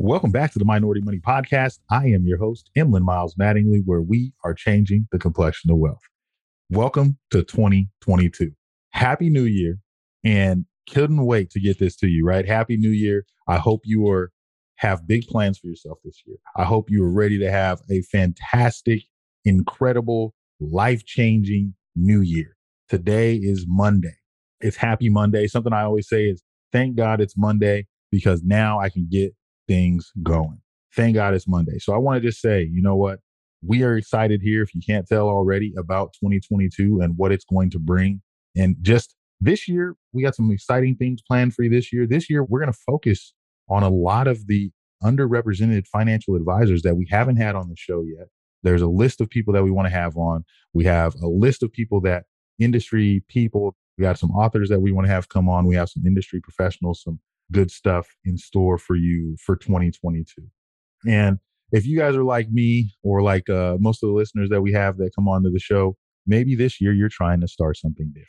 Welcome back to the Minority Money Podcast. I am your host, Emlyn Miles Mattingly, where we are changing the complexion of wealth. Welcome to 2022. Happy New Year. And couldn't wait to get this to you, right? Happy New Year. I hope you are have big plans for yourself this year. I hope you are ready to have a fantastic, incredible, life-changing new year. Today is Monday. It's happy Monday. Something I always say is thank God it's Monday because now I can get things going. Thank God it's Monday. So I want to just say, you know what? We are excited here, if you can't tell already, about 2022 and what it's going to bring. And just this year, we got some exciting things planned for you this year. This year, we're going to focus on a lot of the underrepresented financial advisors that we haven't had on the show yet. There's a list of people that we want to have on. We have a list of people that industry people, we got some authors that we want to have come on. We have some industry professionals, some good stuff in store for you for 2022. And if you guys are like me or like uh, most of the listeners that we have that come on to the show, maybe this year you're trying to start something different.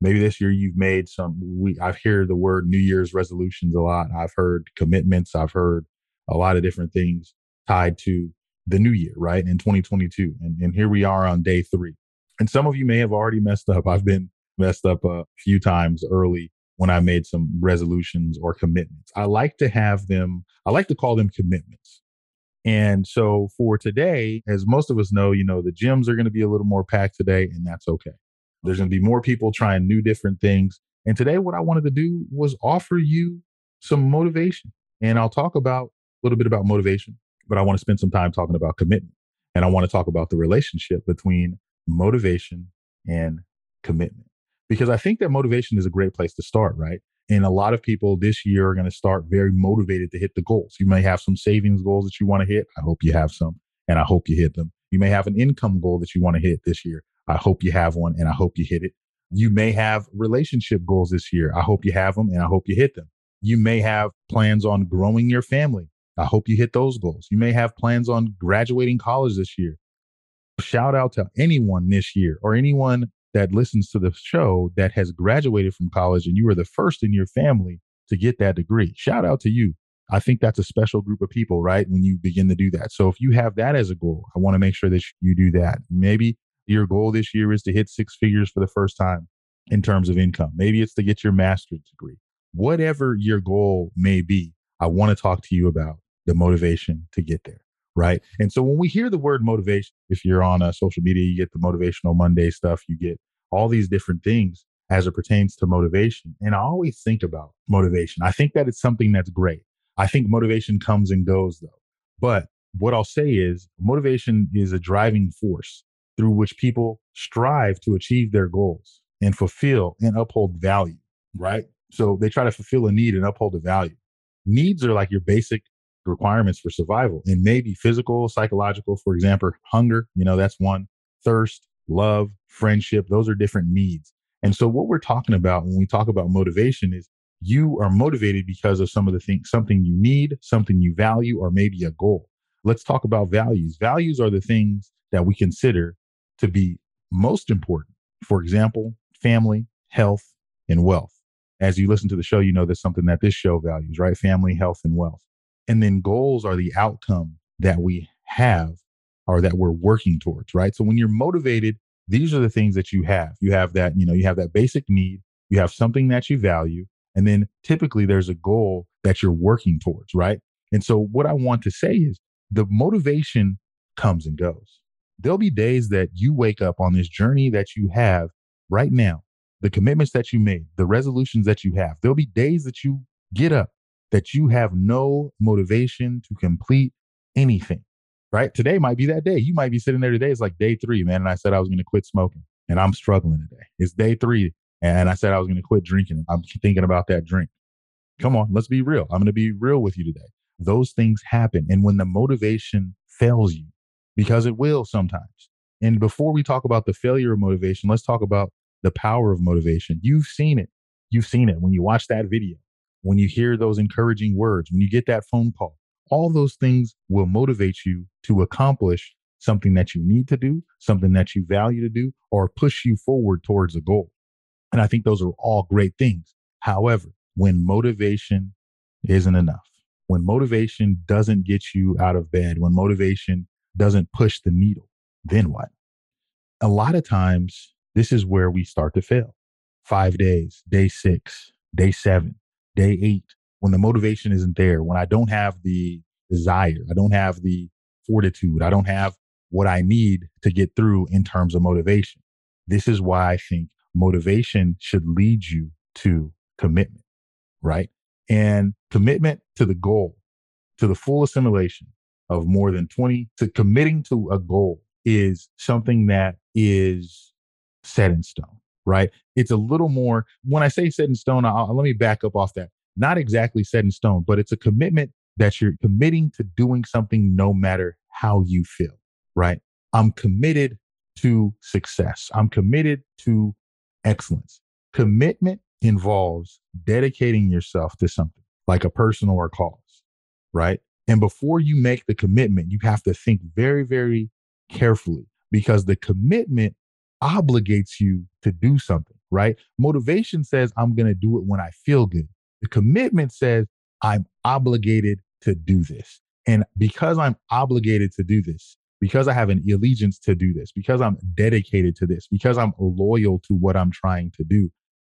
Maybe this year you've made some. We I've heard the word New Year's resolutions a lot. I've heard commitments. I've heard a lot of different things tied to the new year, right? In 2022, and and here we are on day three. And some of you may have already messed up. I've been messed up a few times early when I made some resolutions or commitments. I like to have them, I like to call them commitments. And so for today, as most of us know, you know, the gyms are going to be a little more packed today, and that's okay. There's going to be more people trying new different things. And today, what I wanted to do was offer you some motivation. And I'll talk about a little bit about motivation, but I want to spend some time talking about commitment. And I want to talk about the relationship between motivation and commitment because I think that motivation is a great place to start, right? And a lot of people this year are going to start very motivated to hit the goals. You may have some savings goals that you want to hit. I hope you have some, and I hope you hit them. You may have an income goal that you want to hit this year. I hope you have one, and I hope you hit it. You may have relationship goals this year. I hope you have them, and I hope you hit them. You may have plans on growing your family. I hope you hit those goals. You may have plans on graduating college this year. Shout out to anyone this year or anyone that listens to the show that has graduated from college and you were the first in your family to get that degree. Shout out to you. I think that's a special group of people, right? When you begin to do that. So if you have that as a goal, I want to make sure that you do that. Maybe your goal this year is to hit six figures for the first time in terms of income. Maybe it's to get your master's degree. Whatever your goal may be, I want to talk to you about the motivation to get there right? And so when we hear the word motivation, if you're on a uh, social media, you get the motivational Monday stuff, you get all these different things as it pertains to motivation. And I always think about motivation. I think that it's something that's great. I think motivation comes and goes though. But what I'll say is motivation is a driving force through which people strive to achieve their goals and fulfill and uphold value, right? So they try to fulfill a need and uphold a value. Needs are like your basic requirements for survival and maybe physical, psychological, for example, hunger, you know, that's one, thirst, love, friendship, those are different needs. And so what we're talking about when we talk about motivation is you are motivated because of some of the things, something you need, something you value, or maybe a goal. Let's talk about values. Values are the things that we consider to be most important. For example, family, health, and wealth. As you listen to the show, you know there's something that this show values, right? Family, health, and wealth. And then goals are the outcome that we have or that we're working towards, right? So when you're motivated, these are the things that you have. You have that, you know, you have that basic need, you have something that you value, and then typically there's a goal that you're working towards, right? And so what I want to say is the motivation comes and goes. There'll be days that you wake up on this journey that you have right now, the commitments that you made, the resolutions that you have. There'll be days that you get up that you have no motivation to complete anything, right? Today might be that day. You might be sitting there today. It's like day three, man. And I said I was going to quit smoking and I'm struggling today. It's day three. And I said I was going to quit drinking. I'm thinking about that drink. Come on, let's be real. I'm going to be real with you today. Those things happen. And when the motivation fails you, because it will sometimes, And before we talk about the failure of motivation, let's talk about the power of motivation. You've seen it. You've seen it when you watch that video, when you hear those encouraging words, when you get that phone call. All those things will motivate you to accomplish something that you need to do, something that you value to do, or push you forward towards a goal. And I think those are all great things. However, when motivation isn't enough, when motivation doesn't get you out of bed, when motivation doesn't push the needle, then what? A lot of times, this is where we start to fail. Five days, day six, day seven, day eight, when the motivation isn't there, when I don't have the desire, I don't have the fortitude, I don't have what I need to get through in terms of motivation. This is why I think motivation should lead you to commitment, right? And commitment to the goal, to the full assimilation of more than 20, to committing to a goal is something that is set in stone, right? It's a little more, when I say set in stone, I'll, let me back up off that. Not exactly set in stone, but it's a commitment that you're committing to doing something no matter how you feel, right? I'm committed to success. I'm committed to excellence. Commitment involves dedicating yourself to something like a person or a cause, right? And before you make the commitment, you have to think very, very carefully because the commitment obligates you to do something, right? Motivation says, I'm going to do it when I feel good. The commitment says, I'm obligated to do this. And because I'm obligated to do this, because I have an allegiance to do this, because I'm dedicated to this, because I'm loyal to what I'm trying to do,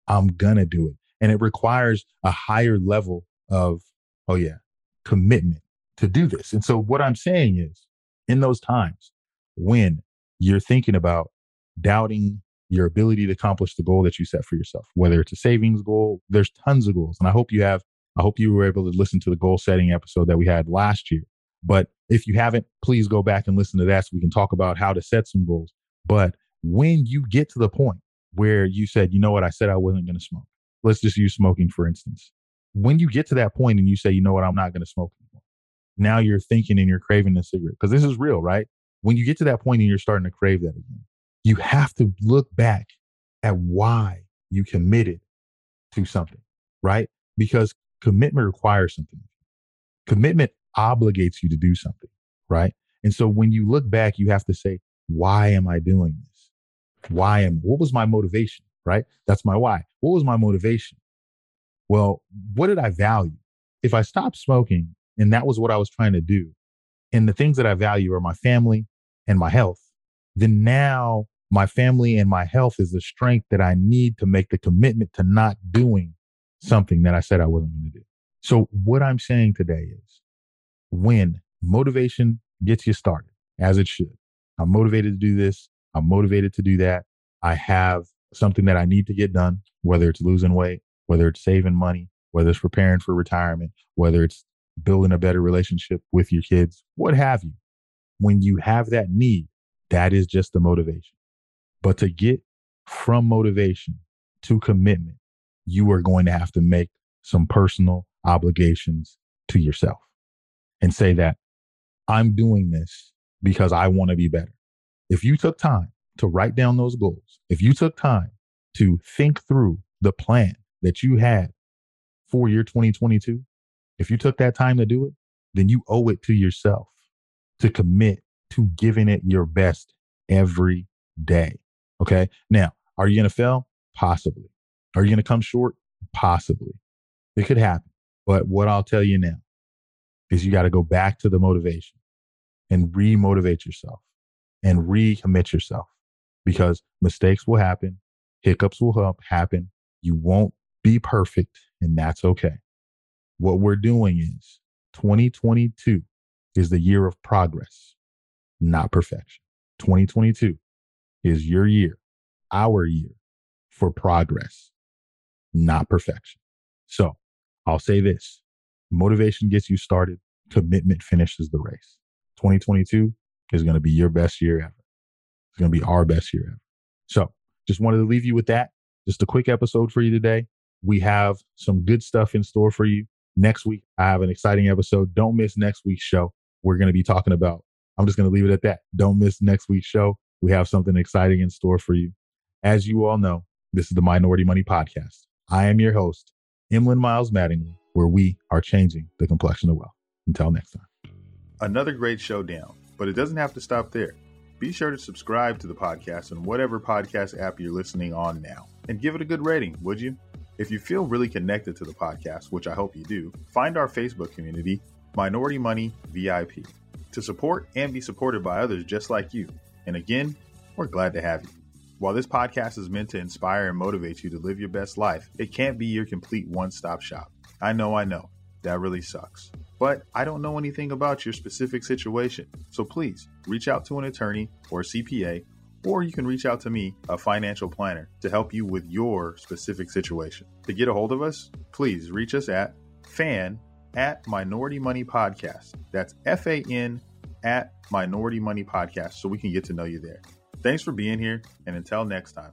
I'm going to do it. And it requires a higher level of, oh, yeah, commitment to do this. And so what I'm saying is, in those times when you're thinking about doubting your ability to accomplish the goal that you set for yourself, whether it's a savings goal, there's tons of goals. And I hope you have, I hope you were able to listen to the goal setting episode that we had last year. But if you haven't, please go back and listen to that so we can talk about how to set some goals. But when you get to the point where you said, you know what, I said I wasn't going to smoke. Let's just use smoking, for instance. When you get to that point and you say, you know what, I'm not going to smoke anymore. Now you're thinking and you're craving a cigarette because this is real, right? When you get to that point and you're starting to crave that again, you have to look back at why you committed to something, right? Because commitment requires something. Commitment obligates you to do something, right? And so when you look back, you have to say, why am I doing this? Why am, what was my motivation, right? That's my why. What was my motivation? Well, what did I value? If I stopped smoking and that was what I was trying to do, and the things that I value are my family and my health, then now my family and my health is the strength that I need to make the commitment to not doing something that I said I wasn't going to do. So what I'm saying today is when motivation gets you started, as it should. I'm motivated to do this. I'm motivated to do that. I have something that I need to get done, whether it's losing weight, whether it's saving money, whether it's preparing for retirement, whether it's building a better relationship with your kids, what have you. When you have that need, that is just the motivation. But to get from motivation to commitment, you are going to have to make some personal obligations to yourself and say that I'm doing this because I want to be better. If you took time to write down those goals, if you took time to think through the plan that you had for year 2022, if you took that time to do it, then you owe it to yourself to commit to giving it your best every day. Okay. Now, are you going to fail? Possibly. Are you going to come short? Possibly. It could happen. But what I'll tell you now is you got to go back to the motivation and re-motivate yourself and recommit yourself because mistakes will happen, hiccups will happen. You won't be perfect, and that's okay. What we're doing is 2022 is the year of progress, not perfection. 2022 is your year, our year for progress, not perfection. So I'll say this motivation gets you started, commitment finishes the race. 2022 is going to be your best year ever. It's going to be our best year ever. So just wanted to leave you with that. Just a quick episode for you today. We have some good stuff in store for you. Next week, I have an exciting episode. Don't miss next week's show. We're going to be talking about, I'm just going to leave it at that. Don't miss next week's show. We have something exciting in store for you. As you all know, this is the Minority Money Podcast. I am your host, Emlyn Miles Mattingly, where we are changing the complexion of wealth. Until next time. Another great show down, but it doesn't have to stop there. Be sure to subscribe to the podcast on whatever podcast app you're listening on now and give it a good rating, would you? If you feel really connected to the podcast, which I hope you do, find our Facebook community, Minority Money VIP, to support and be supported by others just like you. And again, we're glad to have you. While this podcast is meant to inspire and motivate you to live your best life, it can't be your complete one stop shop. I know, I know, that really sucks. But I don't know anything about your specific situation. So please reach out to an attorney or CPA, or you can reach out to me, a financial planner, to help you with your specific situation. To get a hold of us, please reach us at fan at Minority Money Podcast. That's F A N at Minority Money Podcast so we can get to know you there. Thanks for being here, and until next time.